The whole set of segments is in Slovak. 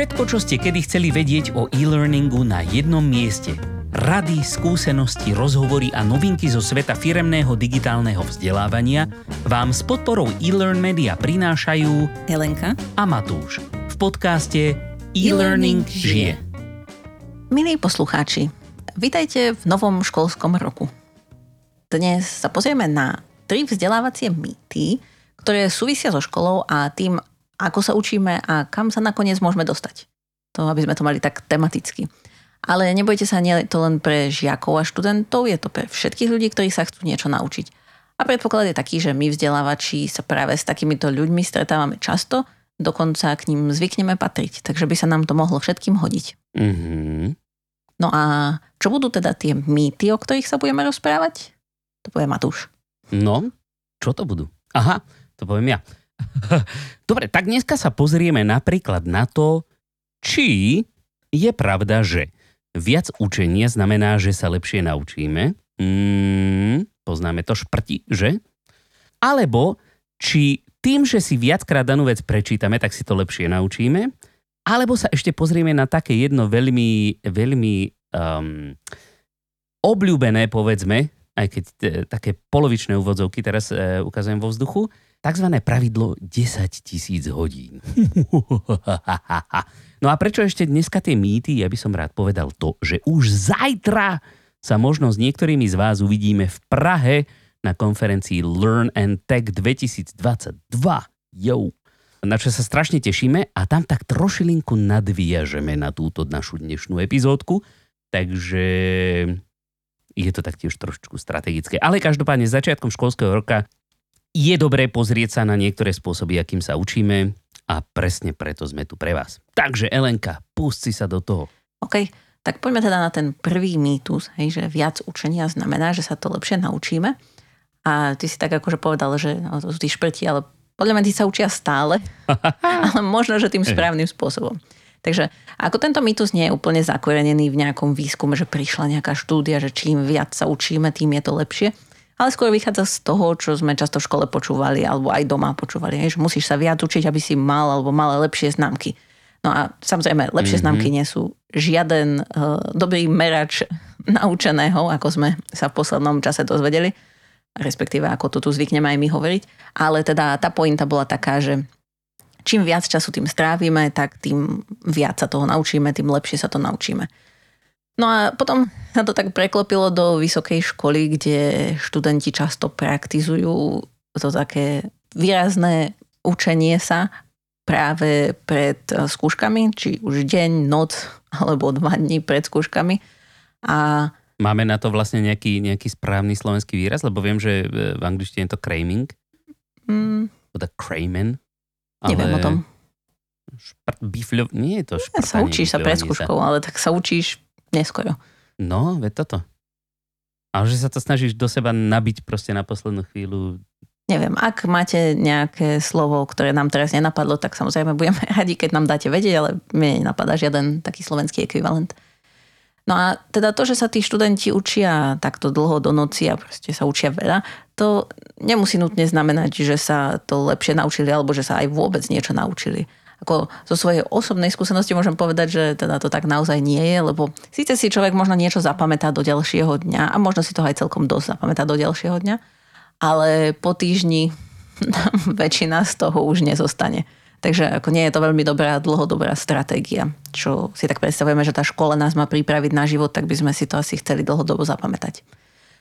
Všetko, čo ste kedy chceli vedieť o e-learningu na jednom mieste. Rady, skúsenosti, rozhovory a novinky zo sveta firemného digitálneho vzdelávania vám s podporou e-learn media prinášajú Helenka a Matúš v podcaste E-Learning žije. Milí poslucháči, vitajte v novom školskom roku. Dnes sa pozrieme na tri vzdelávacie mýty, ktoré súvisia so školou a tým, ako sa učíme a kam sa nakoniec môžeme dostať. To, aby sme to mali tak tematicky. Ale nebojte sa, nie je to len pre žiakov a študentov, je to pre všetkých ľudí, ktorí sa chcú niečo naučiť. A predpoklad je taký, že my vzdelávači sa práve s takýmito ľuďmi stretávame často, dokonca k ním zvykneme patriť, takže by sa nám to mohlo všetkým hodiť. Mm-hmm. No a čo budú teda tie mýty, o ktorých sa budeme rozprávať? To povie Matúš. No, čo to budú? Aha, to poviem ja. Dobre, tak dneska sa pozrieme napríklad na to, či je pravda, že viac učenia znamená, že sa lepšie naučíme. Mm, poznáme to šprti, že? Alebo či tým, že si viackrát danú vec prečítame, tak si to lepšie naučíme. Alebo sa ešte pozrieme na také jedno veľmi, veľmi um, obľúbené, povedzme, aj keď e, také polovičné úvodzovky teraz e, ukazujem vo vzduchu, takzvané pravidlo 10 tisíc hodín. no a prečo ešte dneska tie mýty? Ja by som rád povedal to, že už zajtra sa možno s niektorými z vás uvidíme v Prahe na konferencii Learn and Tech 2022. Yo! Na čo sa strašne tešíme a tam tak trošilinku nadviažeme na túto našu dnešnú epizódku. Takže je to taktiež trošku strategické. Ale každopádne začiatkom školského roka je dobré pozrieť sa na niektoré spôsoby, akým sa učíme a presne preto sme tu pre vás. Takže Elenka, pusti sa do toho. OK, tak poďme teda na ten prvý mýtus, hej, že viac učenia znamená, že sa to lepšie naučíme. A ty si tak akože povedal, že no, to sú tí šprti, ale podľa mňa tí sa učia stále, ale možno, že tým správnym spôsobom. Takže ako tento mýtus nie je úplne zakorenený v nejakom výskume, že prišla nejaká štúdia, že čím viac sa učíme, tým je to lepšie, ale skôr vychádza z toho, čo sme často v škole počúvali alebo aj doma počúvali, že musíš sa viac učiť, aby si mal alebo mala lepšie známky. No a samozrejme, lepšie mm-hmm. známky nie sú žiaden uh, dobrý merač naučeného, ako sme sa v poslednom čase dozvedeli respektíve ako to tu zvykneme aj my hovoriť. Ale teda tá pointa bola taká, že čím viac času tým strávime, tak tým viac sa toho naučíme, tým lepšie sa to naučíme. No a potom sa to tak preklopilo do vysokej školy, kde študenti často praktizujú to také výrazné učenie sa práve pred skúškami, či už deň, noc alebo dva dní pred skúškami. A Máme na to vlastne nejaký, nejaký správny slovenský výraz, lebo viem, že v angličtine je to craming. Mm. Teda cramen. Ale... Neviem o tom. Šprt, bifľo... Nie je to šprtanie. sa učíš sa pred skúškou, ale tak sa učíš neskoro. No, veď toto. A že sa to snažíš do seba nabiť proste na poslednú chvíľu. Neviem, ak máte nejaké slovo, ktoré nám teraz nenapadlo, tak samozrejme budeme radi, keď nám dáte vedieť, ale mne nenapadá žiaden taký slovenský ekvivalent. No a teda to, že sa tí študenti učia takto dlho do noci a proste sa učia veľa, to nemusí nutne znamenať, že sa to lepšie naučili alebo že sa aj vôbec niečo naučili. Ako zo svojej osobnej skúsenosti môžem povedať, že teda to tak naozaj nie je, lebo síce si človek možno niečo zapamätá do ďalšieho dňa a možno si to aj celkom dosť zapamätá do ďalšieho dňa, ale po týždni väčšina z toho už nezostane. Takže ako nie je to veľmi dobrá dlhodobá stratégia, čo si tak predstavujeme, že tá škola nás má pripraviť na život, tak by sme si to asi chceli dlhodobo zapamätať.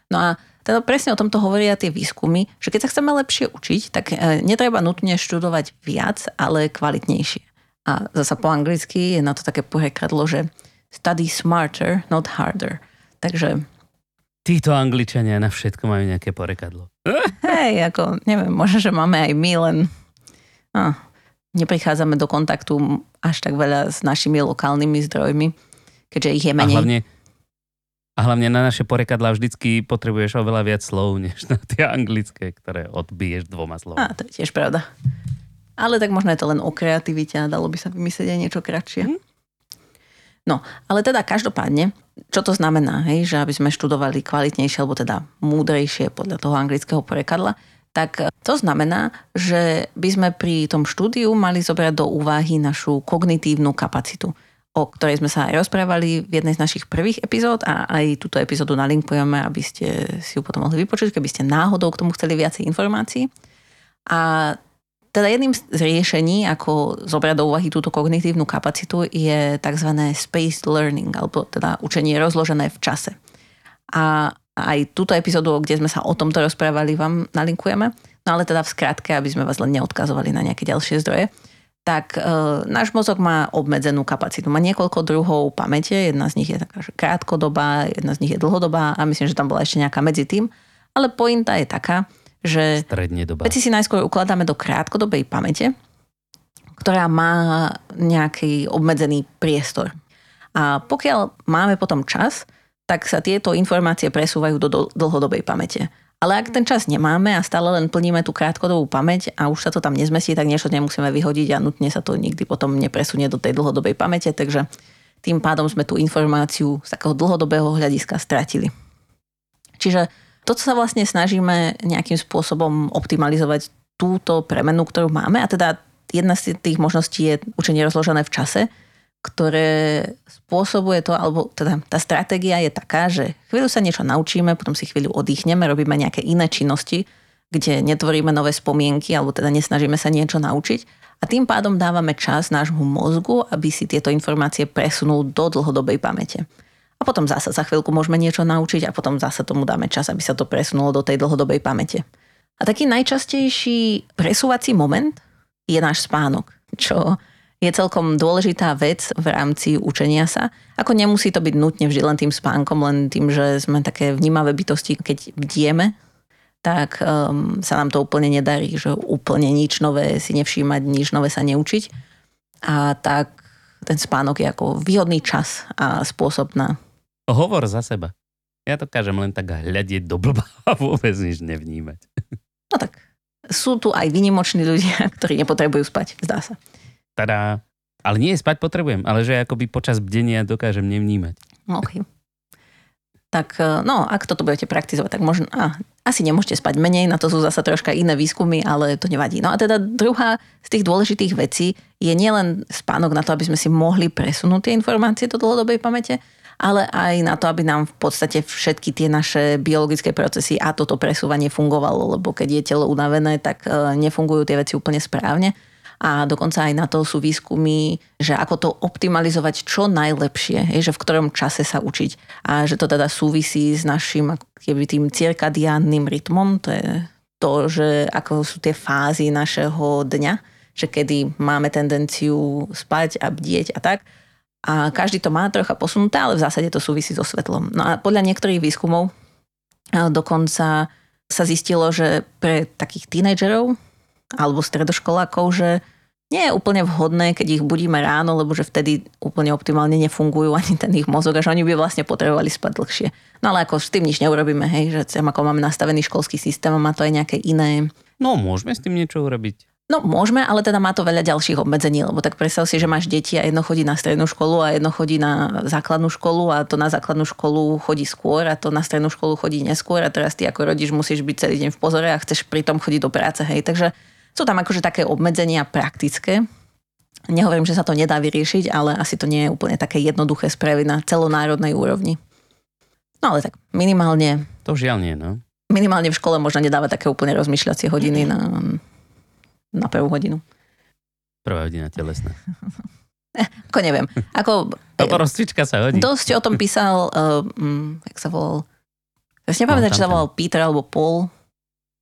No a teda presne o tomto hovoria tie výskumy, že keď sa chceme lepšie učiť, tak e, netreba nutne študovať viac, ale kvalitnejšie. A zasa po anglicky je na to také pohekadlo, že study smarter, not harder. Takže Títo angličania na všetko majú nejaké porekadlo. Hej, ako neviem, možno, že máme aj my, len no, neprichádzame do kontaktu až tak veľa s našimi lokálnymi zdrojmi, keďže ich je menej. A hlavne, a hlavne na naše porekadlá vždycky potrebuješ oveľa viac slov, než na tie anglické, ktoré odbiješ dvoma slovami. A to je tiež pravda. Ale tak možno je to len o kreativite a dalo by sa vymyslieť aj niečo kratšie. Hm? No, ale teda každopádne, čo to znamená, hej, že aby sme študovali kvalitnejšie alebo teda múdrejšie podľa toho anglického porekadla, tak to znamená, že by sme pri tom štúdiu mali zobrať do úvahy našu kognitívnu kapacitu o ktorej sme sa aj rozprávali v jednej z našich prvých epizód a aj túto epizódu nalinkujeme, aby ste si ju potom mohli vypočuť, keby ste náhodou k tomu chceli viacej informácií. A teda jedným z riešení, ako zobrať do úvahy túto kognitívnu kapacitu, je tzv. spaced learning, alebo teda učenie rozložené v čase. A aj túto epizódu, kde sme sa o tomto rozprávali, vám nalinkujeme. No ale teda v skratke, aby sme vás len neodkazovali na nejaké ďalšie zdroje tak e, náš mozog má obmedzenú kapacitu. Má niekoľko druhov pamäte, jedna z nich je taká že krátkodobá, jedna z nich je dlhodobá a myslím, že tam bola ešte nejaká medzi tým. Ale pointa je taká, že veci si najskôr ukladáme do krátkodobej pamäte, ktorá má nejaký obmedzený priestor. A pokiaľ máme potom čas, tak sa tieto informácie presúvajú do dlhodobej pamäte. Ale ak ten čas nemáme a stále len plníme tú krátkodobú pamäť a už sa to tam nezmestí, tak niečo nemusíme vyhodiť a nutne sa to nikdy potom nepresunie do tej dlhodobej pamäte, takže tým pádom sme tú informáciu z takého dlhodobého hľadiska stratili. Čiže toto sa vlastne snažíme nejakým spôsobom optimalizovať túto premenu, ktorú máme a teda jedna z tých možností je učenie rozložené v čase, ktoré spôsobuje to, alebo teda tá stratégia je taká, že chvíľu sa niečo naučíme, potom si chvíľu oddychneme, robíme nejaké iné činnosti, kde netvoríme nové spomienky, alebo teda nesnažíme sa niečo naučiť a tým pádom dávame čas nášmu mozgu, aby si tieto informácie presunul do dlhodobej pamäte. A potom zasa za chvíľku môžeme niečo naučiť a potom zasa tomu dáme čas, aby sa to presunulo do tej dlhodobej pamäte. A taký najčastejší presúvací moment je náš spánok, čo je celkom dôležitá vec v rámci učenia sa. Ako nemusí to byť nutne vždy len tým spánkom, len tým, že sme také vnímavé bytosti, keď bdieme, tak um, sa nám to úplne nedarí, že úplne nič nové si nevšímať, nič nové sa neučiť. A tak ten spánok je ako výhodný čas a spôsob na... Hovor za seba. Ja to kážem len tak hľadieť do blba a vôbec nič nevnímať. No tak, sú tu aj vynimoční ľudia, ktorí nepotrebujú spať, zdá sa. Tada. Ale nie spať potrebujem, ale že akoby počas bdenia dokážem nevnímať. OK. Tak e, no, ak toto budete praktizovať, tak možno, a, asi nemôžete spať menej, na to sú zasa troška iné výskumy, ale to nevadí. No a teda druhá z tých dôležitých vecí je nielen spánok na to, aby sme si mohli presunúť tie informácie do dlhodobej pamäte, ale aj na to, aby nám v podstate všetky tie naše biologické procesy a toto presúvanie fungovalo, lebo keď je telo unavené, tak e, nefungujú tie veci úplne správne a dokonca aj na to sú výskumy, že ako to optimalizovať čo najlepšie, je, že v ktorom čase sa učiť a že to teda súvisí s našim keby tým cirkadiánnym rytmom, to je to, že ako sú tie fázy našeho dňa, že kedy máme tendenciu spať a bdieť a tak. A každý to má trocha posunuté, ale v zásade to súvisí so svetlom. No a podľa niektorých výskumov dokonca sa zistilo, že pre takých tínedžerov, alebo stredoškolákov, že nie je úplne vhodné, keď ich budíme ráno, lebo že vtedy úplne optimálne nefungujú ani ten ich mozog a že oni by vlastne potrebovali spať dlhšie. No ale ako s tým nič neurobíme, hej, že ako máme nastavený školský systém a má to aj nejaké iné. No môžeme s tým niečo urobiť. No môžeme, ale teda má to veľa ďalších obmedzení, lebo tak predstav si, že máš deti a jedno chodí na strednú školu a jedno chodí na základnú školu a to na základnú školu chodí skôr a to na strednú školu chodí neskôr a teraz ty ako rodič musíš byť celý deň v pozore a chceš pritom chodiť do práce, hej. Takže sú tam akože také obmedzenia praktické. Nehovorím, že sa to nedá vyriešiť, ale asi to nie je úplne také jednoduché spraviť na celonárodnej úrovni. No ale tak minimálne... To žiaľ nie, no. Minimálne v škole možno nedávať také úplne rozmýšľacie hodiny na, na prvú hodinu. Prvá hodina telesná. Ako neviem. Ako, to rozcvička sa hodí. Dosť o tom písal, uh, um, jak sa volal, ja si nepamätám, no, či sa volal Peter alebo Paul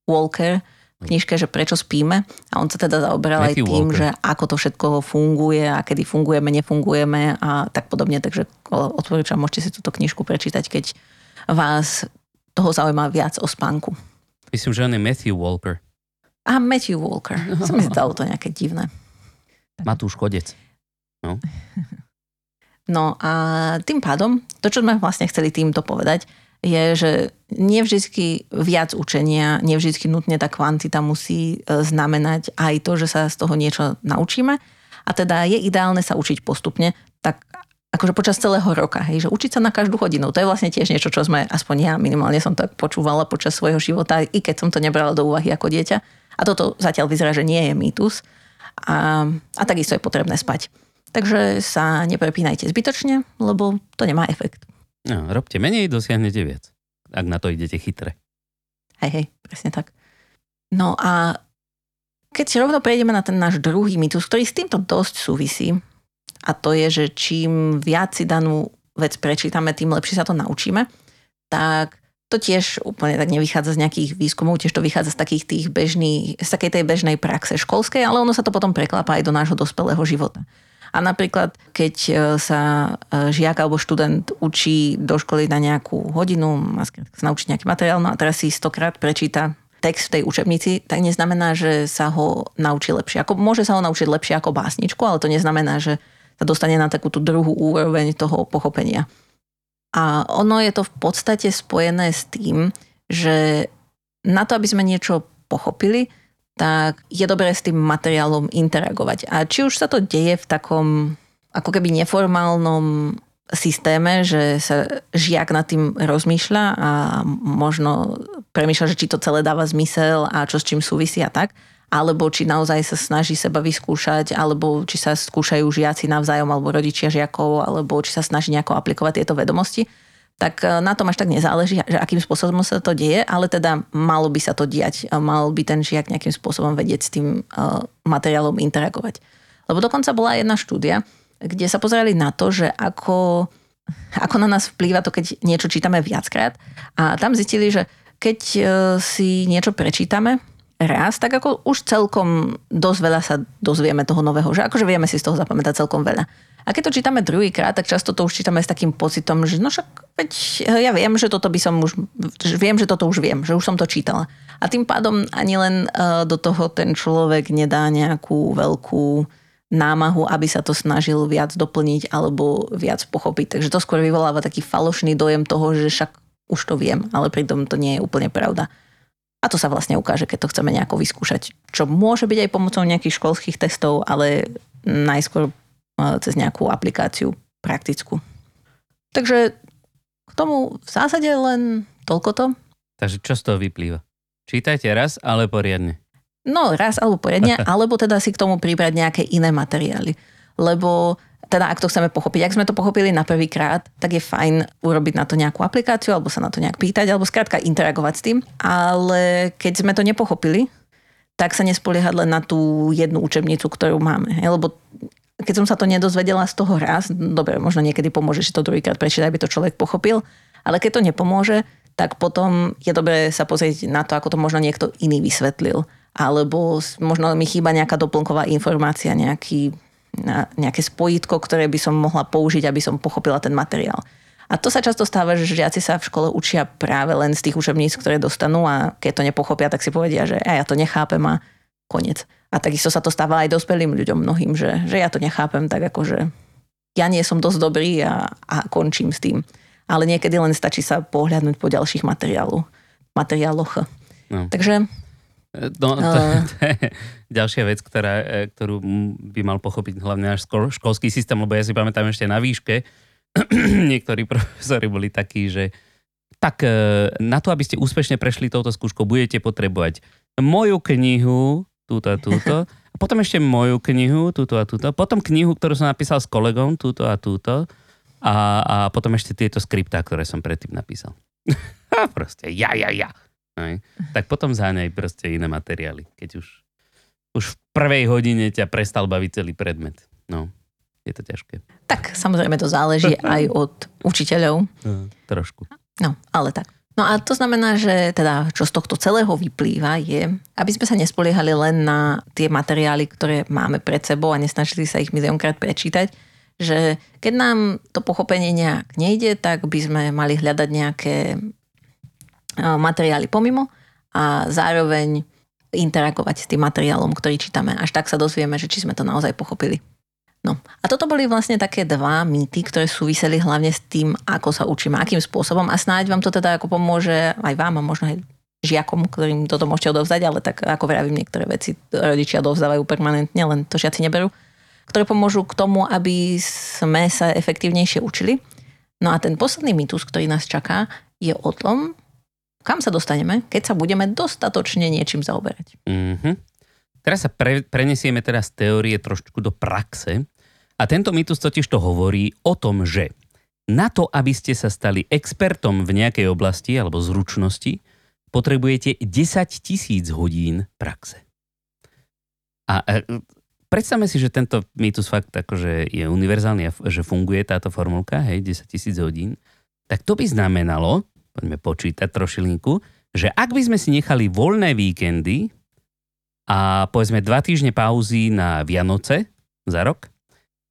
Walker, knižke, že prečo spíme a on sa teda zaoberal aj tým, Walker. že ako to všetko funguje a kedy fungujeme, nefungujeme a tak podobne. Takže odporúčam, môžete si túto knižku prečítať, keď vás toho zaujíma viac o spánku. Myslím, že on je Matthew Walker. A Matthew Walker. Som mi zdalo to nejaké divné. Matúš Kodec. No. no a tým pádom, to, čo sme vlastne chceli týmto povedať, je, že nevždy viac učenia, nevždy nutne tá kvantita musí e, znamenať aj to, že sa z toho niečo naučíme. A teda je ideálne sa učiť postupne, tak akože počas celého roka, hej, že učiť sa na každú hodinu, to je vlastne tiež niečo, čo sme, aspoň ja minimálne som tak počúvala počas svojho života, i keď som to nebrala do úvahy ako dieťa. A toto zatiaľ vyzerá, že nie je mýtus. A, a takisto je potrebné spať. Takže sa neprepínajte zbytočne, lebo to nemá efekt. No, robte menej, dosiahnete viac. Ak na to idete chytre. Hej, hej, presne tak. No a keď si rovno prejdeme na ten náš druhý mýtus, ktorý s týmto dosť súvisí, a to je, že čím viac si danú vec prečítame, tým lepšie sa to naučíme, tak to tiež úplne tak nevychádza z nejakých výskumov, tiež to vychádza z takých tých bežných, z takej tej bežnej praxe školskej, ale ono sa to potom preklápa aj do nášho dospelého života. A napríklad, keď e, sa e, žiak alebo študent učí do školy na nejakú hodinu, sa naučiť nejaký materiál, no a teraz si stokrát prečíta text v tej učebnici, tak neznamená, že sa ho naučí lepšie. Ako, môže sa ho naučiť lepšie ako básničku, ale to neznamená, že sa dostane na takúto druhú úroveň toho pochopenia. A ono je to v podstate spojené s tým, že na to, aby sme niečo pochopili, tak je dobré s tým materiálom interagovať. A či už sa to deje v takom ako keby neformálnom systéme, že sa žiak nad tým rozmýšľa a možno premýšľa, že či to celé dáva zmysel a čo s čím súvisí a tak, alebo či naozaj sa snaží seba vyskúšať, alebo či sa skúšajú žiaci navzájom, alebo rodičia žiakov, alebo či sa snaží nejako aplikovať tieto vedomosti tak e, na tom až tak nezáleží, že akým spôsobom sa to deje, ale teda malo by sa to diať. Mal by ten žiak nejakým spôsobom vedieť s tým e, materiálom interagovať. Lebo dokonca bola jedna štúdia, kde sa pozerali na to, že ako, ako na nás vplýva to, keď niečo čítame viackrát. A tam zistili, že keď e, si niečo prečítame raz, tak ako už celkom dosť veľa sa dozvieme toho nového, že akože vieme si z toho zapamätať celkom veľa. A keď to čítame druhýkrát, tak často to už čítame s takým pocitom, že no však veď eh, ja viem, že toto by som už, viem, že toto už viem, že už som to čítala. A tým pádom ani len eh, do toho ten človek nedá nejakú veľkú námahu, aby sa to snažil viac doplniť alebo viac pochopiť. Takže to skôr vyvoláva taký falošný dojem toho, že však už to viem, ale pritom to nie je úplne pravda. A to sa vlastne ukáže, keď to chceme nejako vyskúšať. Čo môže byť aj pomocou nejakých školských testov, ale najskôr cez nejakú aplikáciu praktickú. Takže k tomu v zásade len toľko to. Takže čo z toho vyplýva? Čítajte raz, ale poriadne. No, raz alebo poriadne, alebo teda si k tomu pribrať nejaké iné materiály. Lebo teda ak to chceme pochopiť, ak sme to pochopili na prvýkrát, tak je fajn urobiť na to nejakú aplikáciu, alebo sa na to nejak pýtať, alebo skrátka interagovať s tým. Ale keď sme to nepochopili, tak sa nespoliehať len na tú jednu učebnicu, ktorú máme. Lebo keď som sa to nedozvedela z toho raz, dobre, možno niekedy pomôže si to druhýkrát prečítať, aby to človek pochopil, ale keď to nepomôže, tak potom je dobré sa pozrieť na to, ako to možno niekto iný vysvetlil. Alebo možno mi chýba nejaká doplnková informácia, nejaký, nejaké spojitko, ktoré by som mohla použiť, aby som pochopila ten materiál. A to sa často stáva, že žiaci sa v škole učia práve len z tých učebníc, ktoré dostanú a keď to nepochopia, tak si povedia, že ja to nechápem a koniec. A takisto sa to stáva aj dospelým ľuďom mnohým, že, že ja to nechápem tak ako, že ja nie som dosť dobrý a, a končím s tým. Ale niekedy len stačí sa pohľadnúť po ďalších materiálu, materiáloch. No. Takže... No, to, uh, to je ďalšia vec, ktorá, e, ktorú by mal pochopiť hlavne náš školský systém, lebo ja si pamätám ešte na výške, niektorí profesori boli takí, že tak e, na to, aby ste úspešne prešli touto skúškou, budete potrebovať moju knihu, túto a túto, a potom ešte moju knihu, túto a túto, potom knihu, ktorú som napísal s kolegom, túto a túto, a, a potom ešte tieto skriptá, ktoré som predtým napísal. a proste, ja, ja, ja. Aj. Tak potom záňaj proste iné materiály, keď už, už v prvej hodine ťa prestal baviť celý predmet. No, je to ťažké. Tak, samozrejme to záleží aj od učiteľov. No, trošku. No, ale tak. No a to znamená, že teda čo z tohto celého vyplýva je, aby sme sa nespoliehali len na tie materiály, ktoré máme pred sebou a nesnažili sa ich miliónkrát prečítať, že keď nám to pochopenie nejak nejde, tak by sme mali hľadať nejaké materiály pomimo a zároveň interagovať s tým materiálom, ktorý čítame. Až tak sa dozvieme, že či sme to naozaj pochopili. No a toto boli vlastne také dva mýty, ktoré súviseli hlavne s tým, ako sa učíme, akým spôsobom a snáď vám to teda ako pomôže aj vám a možno aj žiakom, ktorým toto môžete odovzdať, ale tak ako vravím, niektoré veci rodičia odovzdávajú permanentne, len to žiaci neberú. ktoré pomôžu k tomu, aby sme sa efektívnejšie učili. No a ten posledný mýtus, ktorý nás čaká, je o tom, kam sa dostaneme, keď sa budeme dostatočne niečím zaoberať. Mm-hmm. Teraz sa pre, prenesieme teraz z teórie trošku do praxe. A tento mýtus totiž to hovorí o tom, že na to, aby ste sa stali expertom v nejakej oblasti alebo zručnosti, potrebujete 10 tisíc hodín praxe. A predstavme si, že tento mýtus fakt akože je univerzálny a že funguje táto formulka, hej, 10 tisíc hodín, tak to by znamenalo, poďme počítať trošilinku, že ak by sme si nechali voľné víkendy, a povedzme dva týždne pauzy na Vianoce za rok,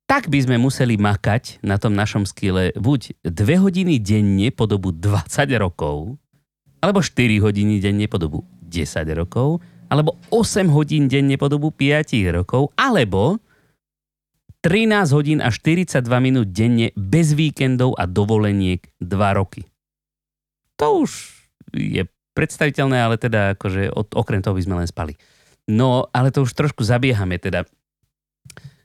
tak by sme museli makať na tom našom skile buď 2 hodiny denne po dobu 20 rokov, alebo 4 hodiny denne po dobu 10 rokov, alebo 8 hodín denne po dobu 5 rokov, alebo 13 hodín a 42 minút denne bez víkendov a dovoleniek 2 roky. To už je predstaviteľné, ale teda akože okrem toho by sme len spali. No, ale to už trošku zabiehame teda.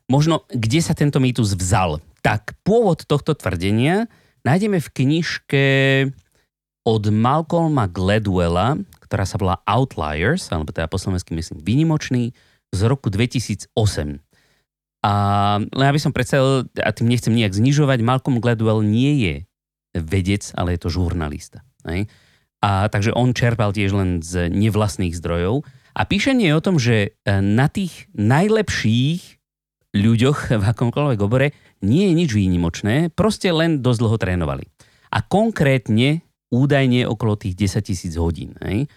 Možno, kde sa tento mýtus vzal? Tak pôvod tohto tvrdenia nájdeme v knižke od Malcolma Gladwella, ktorá sa volá Outliers, alebo teda po slovensky myslím Výnimočný, z roku 2008. A len aby som predstavil, a tým nechcem nejak znižovať, Malcolm Gladwell nie je vedec, ale je to žurnalista. Ne? A takže on čerpal tiež len z nevlastných zdrojov. A píšenie je o tom, že e, na tých najlepších ľuďoch v akomkoľvek obore nie je nič výnimočné, proste len dosť dlho trénovali. A konkrétne údajne okolo tých 10 tisíc hodín. Hej.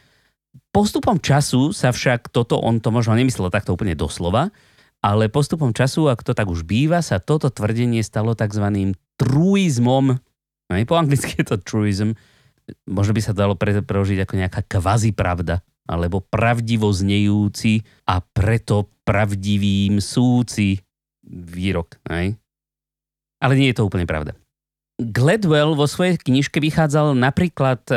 Postupom času sa však toto, on to možno nemyslel takto úplne doslova, ale postupom času, ak to tak už býva, sa toto tvrdenie stalo tzv. truizmom. Hej, po anglicky je to truism. Možno by sa dalo preložiť ako nejaká kvazi pravda alebo pravdivo znejúci a preto pravdivým súci výrok. Aj? Ale nie je to úplne pravda. Gladwell vo svojej knižke vychádzal napríklad e,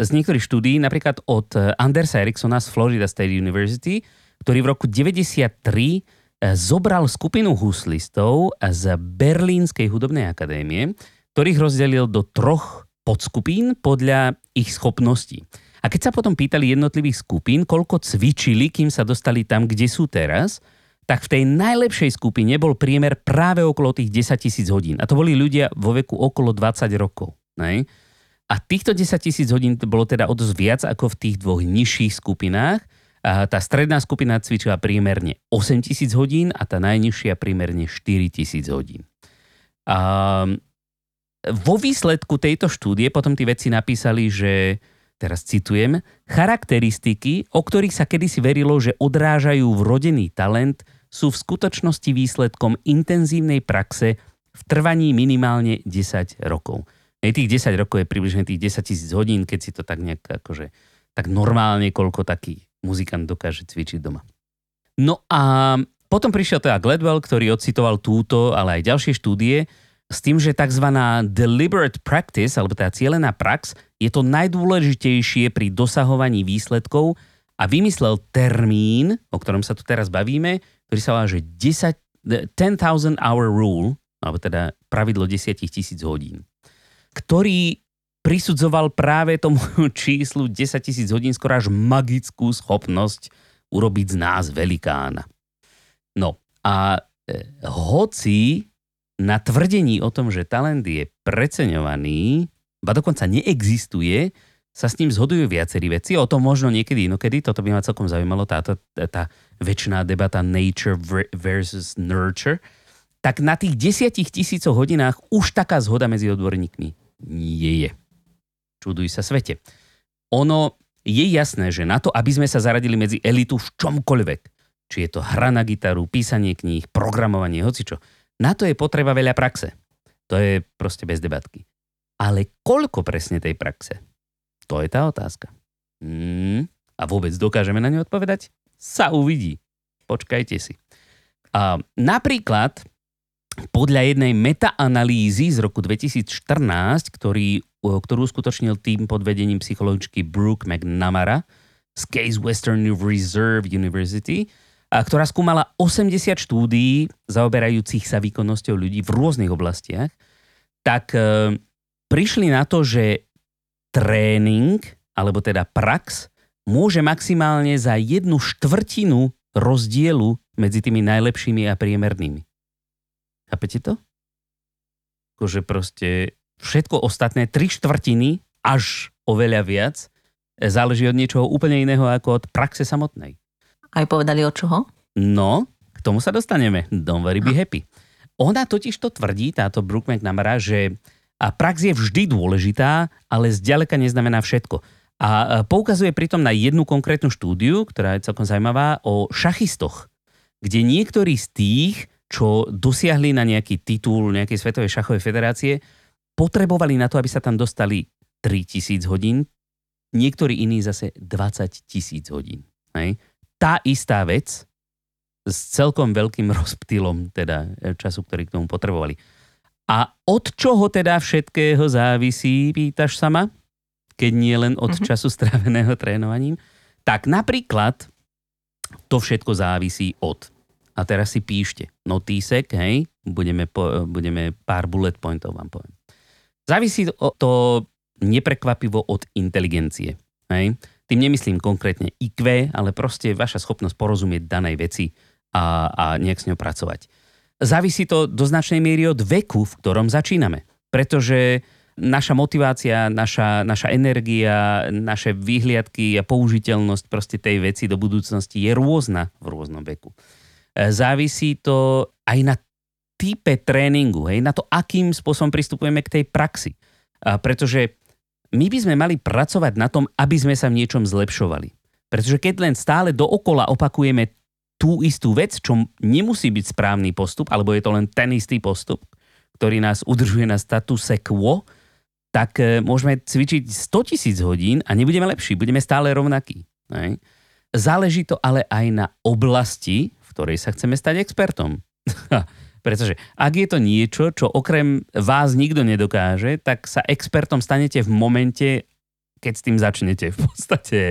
z niektorých štúdí, napríklad od Andersa Ericksona z Florida State University, ktorý v roku 93 e, zobral skupinu huslistov z Berlínskej hudobnej akadémie, ktorých rozdelil do troch podskupín podľa ich schopností. A keď sa potom pýtali jednotlivých skupín, koľko cvičili, kým sa dostali tam, kde sú teraz, tak v tej najlepšej skupine bol priemer práve okolo tých 10 tisíc hodín. A to boli ľudia vo veku okolo 20 rokov. Ne? A týchto 10 tisíc hodín bolo teda o dosť viac ako v tých dvoch nižších skupinách. A tá stredná skupina cvičila priemerne 8 tisíc hodín a tá najnižšia priemerne 4 tisíc hodín. A vo výsledku tejto štúdie potom tí vedci napísali, že teraz citujem, charakteristiky, o ktorých sa kedysi verilo, že odrážajú vrodený talent, sú v skutočnosti výsledkom intenzívnej praxe v trvaní minimálne 10 rokov. Ej, tých 10 rokov je približne tých 10 tisíc hodín, keď si to tak nejak akože, tak normálne, koľko taký muzikant dokáže cvičiť doma. No a potom prišiel teda Gladwell, ktorý odcitoval túto, ale aj ďalšie štúdie, s tým, že tzv. deliberate practice, alebo teda cieľená prax, je to najdôležitejšie pri dosahovaní výsledkov a vymyslel termín, o ktorom sa tu teraz bavíme, ktorý sa volá, že 10, 10,000 hour rule, alebo teda pravidlo 10 tisíc hodín, ktorý prisudzoval práve tomu číslu 10 tisíc hodín skoro až magickú schopnosť urobiť z nás velikána. No a e, hoci na tvrdení o tom, že talent je preceňovaný, ba dokonca neexistuje, sa s ním zhodujú viacerí veci. O tom možno niekedy inokedy, toto by ma celkom zaujímalo, táto, tá väčšiná debata nature versus nurture. Tak na tých desiatich tisícoch hodinách už taká zhoda medzi odborníkmi nie je. Čuduj sa svete. Ono je jasné, že na to, aby sme sa zaradili medzi elitu v čomkoľvek, či je to hra na gitaru, písanie kníh, programovanie, hocičo, na to je potreba veľa praxe. To je proste bez debatky. Ale koľko presne tej praxe? To je tá otázka. Mm, a vôbec dokážeme na ňu odpovedať? Sa uvidí. Počkajte si. A napríklad podľa jednej metaanalýzy z roku 2014, ktorý, ktorú skutočnil tým pod vedením psychologičky Brooke McNamara z Case Western Reserve University, ktorá skúmala 80 štúdií zaoberajúcich sa výkonnosťou ľudí v rôznych oblastiach, tak e, prišli na to, že tréning, alebo teda prax, môže maximálne za jednu štvrtinu rozdielu medzi tými najlepšími a priemernými. Chápete to? Akože proste všetko ostatné, tri štvrtiny, až oveľa viac, záleží od niečoho úplne iného ako od praxe samotnej. Aj povedali od čoho? No, k tomu sa dostaneme. Don't worry, be happy. Ona totiž to tvrdí, táto Brooke McNamara, že a prax je vždy dôležitá, ale zďaleka neznamená všetko. A poukazuje pritom na jednu konkrétnu štúdiu, ktorá je celkom zaujímavá, o šachistoch, kde niektorí z tých, čo dosiahli na nejaký titul nejakej Svetovej šachovej federácie, potrebovali na to, aby sa tam dostali 3000 hodín, niektorí iní zase 20 tisíc hodín. Hej? Tá istá vec s celkom veľkým rozptýlom teda e, času, ktorý k tomu potrebovali. A od čoho teda všetkého závisí, pýtaš sama? keď nie len od mm-hmm. času stráveného trénovaním. Tak napríklad to všetko závisí od. A teraz si píšte notísek, hej, budeme, po, budeme pár bullet pointov vám poviem. Závisí to, to neprekvapivo od inteligencie. Hej. Tým nemyslím konkrétne IQ, ale proste vaša schopnosť porozumieť danej veci a, a nejak s ňou pracovať. Závisí to do značnej miery od veku, v ktorom začíname. Pretože naša motivácia, naša, naša energia, naše výhliadky a použiteľnosť proste tej veci do budúcnosti je rôzna v rôznom veku. E, závisí to aj na type tréningu, hej, na to, akým spôsobom pristupujeme k tej praxi. A pretože my by sme mali pracovať na tom, aby sme sa v niečom zlepšovali. Pretože keď len stále dookola opakujeme tú istú vec, čo nemusí byť správny postup, alebo je to len ten istý postup, ktorý nás udržuje na statuse quo, tak e, môžeme cvičiť 100 tisíc hodín a nebudeme lepší, budeme stále rovnakí. Ne? Záleží to ale aj na oblasti, v ktorej sa chceme stať expertom. Pretože ak je to niečo, čo okrem vás nikto nedokáže, tak sa expertom stanete v momente, keď s tým začnete v podstate,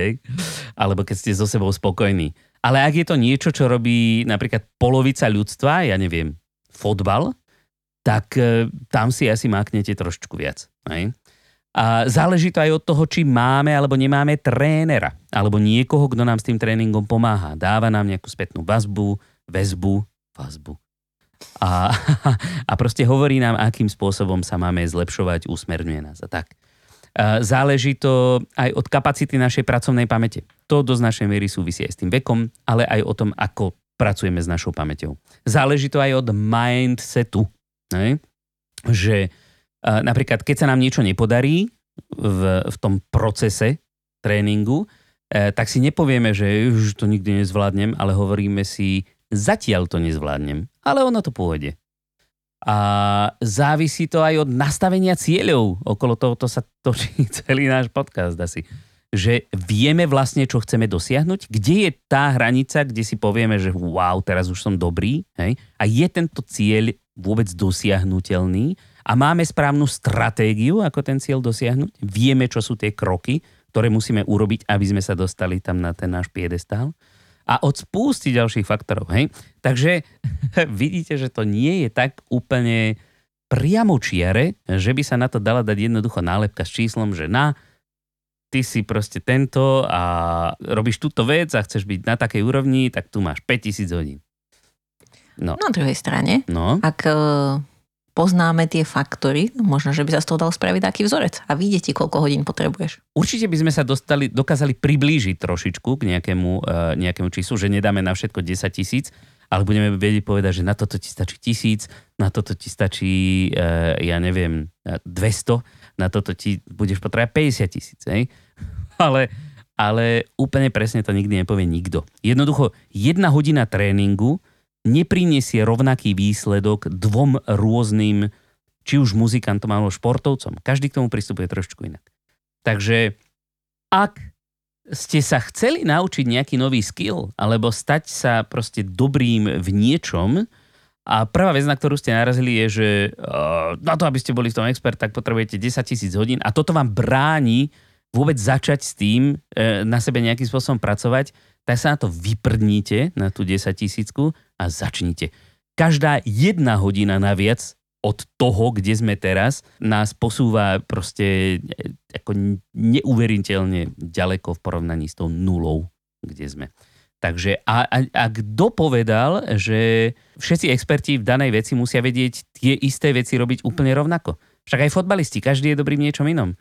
alebo keď ste so sebou spokojní. Ale ak je to niečo, čo robí napríklad polovica ľudstva, ja neviem, fotbal, tak e, tam si asi máknete trošku viac. Hej? A záleží to aj od toho, či máme alebo nemáme trénera, alebo niekoho, kto nám s tým tréningom pomáha. Dáva nám nejakú spätnú vazbu, väzbu, vazbu. A, a proste hovorí nám, akým spôsobom sa máme zlepšovať, usmerňuje nás a tak. Záleží to aj od kapacity našej pracovnej pamäte. To do značnej miery súvisí aj s tým vekom, ale aj o tom, ako pracujeme s našou pamäťou. Záleží to aj od mindsetu, Ne? Že napríklad, keď sa nám niečo nepodarí v, v tom procese tréningu, uh, tak si nepovieme, že už to nikdy nezvládnem, ale hovoríme si, zatiaľ to nezvládnem, ale ono to pôjde. A závisí to aj od nastavenia cieľov. Okolo tohoto sa točí celý náš podcast asi. Že vieme vlastne, čo chceme dosiahnuť, kde je tá hranica, kde si povieme, že wow, teraz už som dobrý. Hej? A je tento cieľ vôbec dosiahnutelný a máme správnu stratégiu, ako ten cieľ dosiahnuť. Vieme, čo sú tie kroky, ktoré musíme urobiť, aby sme sa dostali tam na ten náš piedestál. A od spústi ďalších faktorov. Hej? Takže vidíte, že to nie je tak úplne priamočiare, že by sa na to dala dať jednoducho nálepka s číslom, že na, ty si proste tento a robíš túto vec a chceš byť na takej úrovni, tak tu máš 5000 hodín. No. Na druhej strane, no. ak e, poznáme tie faktory, možno, že by sa z toho dal spraviť taký vzorec a vidieť ti, koľko hodín potrebuješ. Určite by sme sa dostali, dokázali priblížiť trošičku k nejakému, uh, nejakému číslu, že nedáme na všetko 10 tisíc, ale budeme vedieť povedať, že na toto ti stačí tisíc, na toto ti stačí, uh, ja neviem, 200, na toto ti budeš potrebovať 50 tisíc. Ale, ale úplne presne to nikdy nepovie nikto. Jednoducho, jedna hodina tréningu neprinesie rovnaký výsledok dvom rôznym, či už muzikantom alebo športovcom. Každý k tomu pristupuje trošku inak. Takže ak ste sa chceli naučiť nejaký nový skill alebo stať sa proste dobrým v niečom a prvá vec, na ktorú ste narazili je, že uh, na to, aby ste boli v tom expert, tak potrebujete 10 tisíc hodín a toto vám bráni vôbec začať s tým, e, na sebe nejakým spôsobom pracovať, tak sa na to vyprdnite, na tú 10 tisícku a začnite. Každá jedna hodina naviac od toho, kde sme teraz, nás posúva proste e, ako neuveriteľne ďaleko v porovnaní s tou nulou, kde sme. Takže a, a, a kto povedal, že všetci experti v danej veci musia vedieť tie isté veci robiť úplne rovnako? Však aj fotbalisti, každý je dobrý v niečom inom.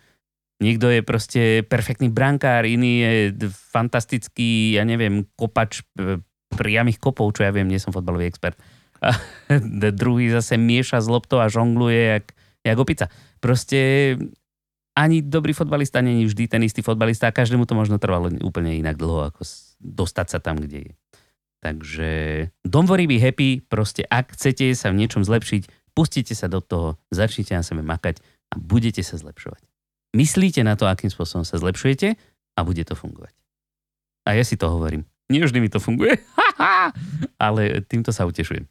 Niekto je proste perfektný brankár, iný je fantastický, ja neviem, kopač e, priamých kopov, čo ja viem, nie som fotbalový expert. A druhý zase mieša z loptou a žongluje jak, jak opica. Proste ani dobrý fotbalista není vždy ten istý fotbalista a každému to možno trvalo úplne inak dlho, ako dostať sa tam, kde je. Takže don't worry, be happy, proste ak chcete sa v niečom zlepšiť, pustite sa do toho, začnite na sebe makať a budete sa zlepšovať. Myslíte na to, akým spôsobom sa zlepšujete a bude to fungovať. A ja si to hovorím. Nie vždy mi to funguje, ale týmto sa utešujem.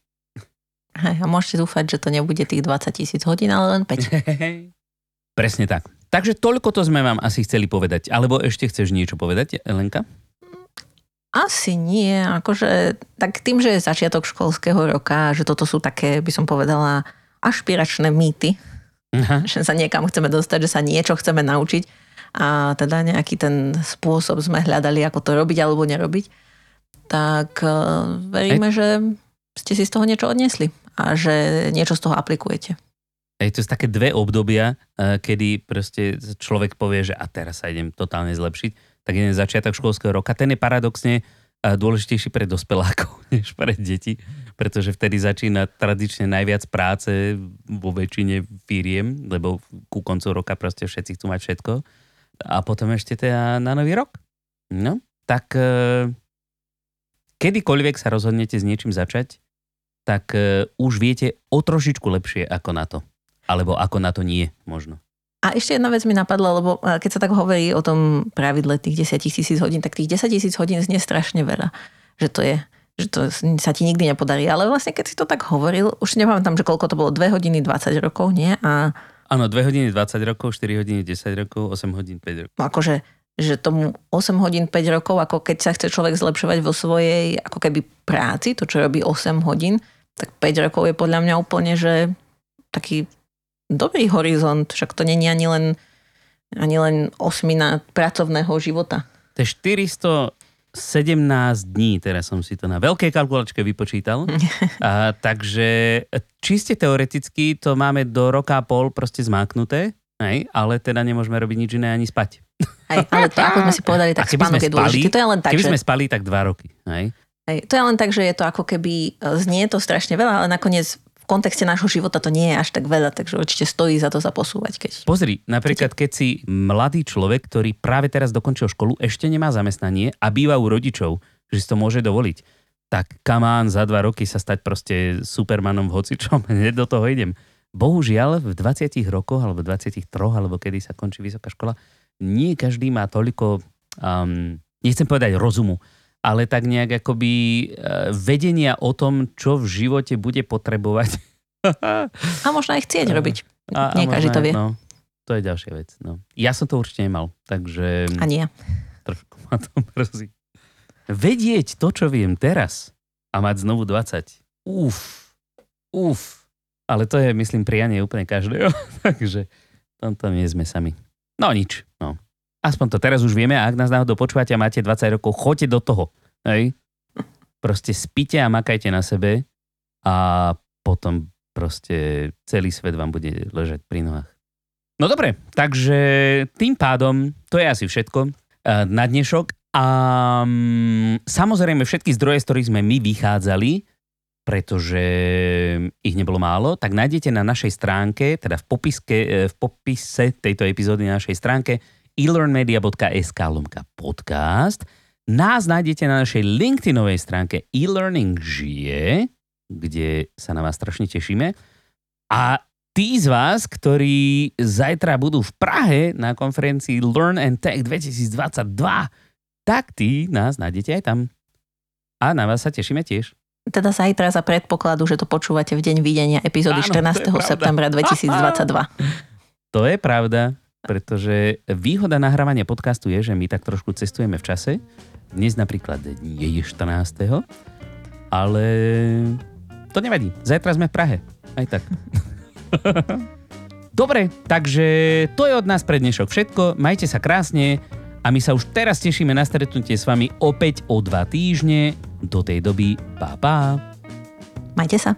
A môžete dúfať, že to nebude tých 20 tisíc hodín, ale len 5. Presne tak. Takže toľko to sme vám asi chceli povedať. Alebo ešte chceš niečo povedať, Elenka? Asi nie. Akože, tak tým, že je začiatok školského roka, že toto sú také, by som povedala, ašpiračné mýty, Aha. že sa niekam chceme dostať, že sa niečo chceme naučiť a teda nejaký ten spôsob sme hľadali, ako to robiť alebo nerobiť, tak uh, veríme, Aj. že ste si z toho niečo odnesli a že niečo z toho aplikujete. Hej, to sú také dve obdobia, eh, kedy proste človek povie, že a teraz sa idem totálne zlepšiť. Tak jeden začiatok školského roka. Ten je paradoxne eh, dôležitejší pre dospelákov, než pre deti, pretože vtedy začína tradične najviac práce vo väčšine firiem, lebo ku koncu roka proste všetci chcú mať všetko. A potom ešte teda na nový rok. No, tak eh, kedykoľvek sa rozhodnete s niečím začať, tak už viete o trošičku lepšie ako na to. Alebo ako na to nie, možno. A ešte jedna vec mi napadla, lebo e, keď sa tak hovorí o tom pravidle tých 10 tisíc hodín, tak tých 10 tisíc hodín znie strašne veľa. Že to je že to sa ti nikdy nepodarí. Ale vlastne keď si to tak hovoril, už nepamätám, že koľko to bolo, 2 hodiny 20 rokov, nie? A... Áno, 2 hodiny 20 rokov, 4 hodiny 10 rokov, 8 hodín 5 rokov. No akože že tomu 8 hodín 5 rokov, ako keď sa chce človek zlepšovať vo svojej ako keby práci, to čo robí 8 hodín, tak 5 rokov je podľa mňa úplne, že taký dobrý horizont, však to není ani len, ani len osmina pracovného života. To je 417 dní, teraz som si to na veľkej kalkulačke vypočítal. a, takže čiste teoreticky to máme do roka a pol proste zmáknuté, hej, ale teda nemôžeme robiť nič iné ani spať. Hej, ale to, ako sme si povedali, tak spánok je dôležitý. To je len tak, keby že... sme spali, tak dva roky. Hej. Hej, to je len tak, že je to ako keby, e, znie to strašne veľa, ale nakoniec v kontexte nášho života to nie je až tak veľa, takže určite stojí za to sa posúvať. Keď... Pozri, napríklad keď si mladý človek, ktorý práve teraz dokončil školu, ešte nemá zamestnanie a býva u rodičov, že si to môže dovoliť, tak kamán za dva roky sa stať proste supermanom v hocičom, hneď do toho idem. Bohužiaľ v 20 rokoch alebo 23 alebo kedy sa končí vysoká škola, nie každý má toľko, um, nechcem povedať rozumu, ale tak nejak akoby e, vedenia o tom, čo v živote bude potrebovať. A možno aj chcieť robiť. A, Nie každý to vie. No, to je ďalšia vec. No. Ja som to určite nemal, takže... A nie. Trošku ma to mrzí. Vedieť to, čo viem teraz a mať znovu 20. Uf, uf. Ale to je, myslím, prianie úplne každého. takže tomto nie sme sami. No nič. No. Aspoň to teraz už vieme a ak nás náhodou počúvate a máte 20 rokov, choďte do toho. Hej? Proste spite a makajte na sebe a potom proste celý svet vám bude ležať pri nohách. No dobre, takže tým pádom to je asi všetko eh, na dnešok. A mm, samozrejme všetky zdroje, z ktorých sme my vychádzali, pretože ich nebolo málo, tak nájdete na našej stránke, teda v, popiske, eh, v popise tejto epizódy na našej stránke elearnmedia.sk lomka podcast. Nás nájdete na našej LinkedInovej stránke e-learning žije, kde sa na vás strašne tešíme. A tí z vás, ktorí zajtra budú v Prahe na konferencii Learn and Tech 2022, tak tí nás nájdete aj tam. A na vás sa tešíme tiež. Teda zajtra za predpokladu, že to počúvate v deň videnia epizódy Áno, 14. septembra 2022. To je pravda. Pretože výhoda nahrávania podcastu je, že my tak trošku cestujeme v čase. Dnes napríklad nie je 14. Ale to nevadí. Zajtra sme v Prahe. Aj tak. Dobre, takže to je od nás pre dnešok všetko. Majte sa krásne a my sa už teraz tešíme na stretnutie s vami opäť o dva týždne. Do tej doby, pa pa. Majte sa.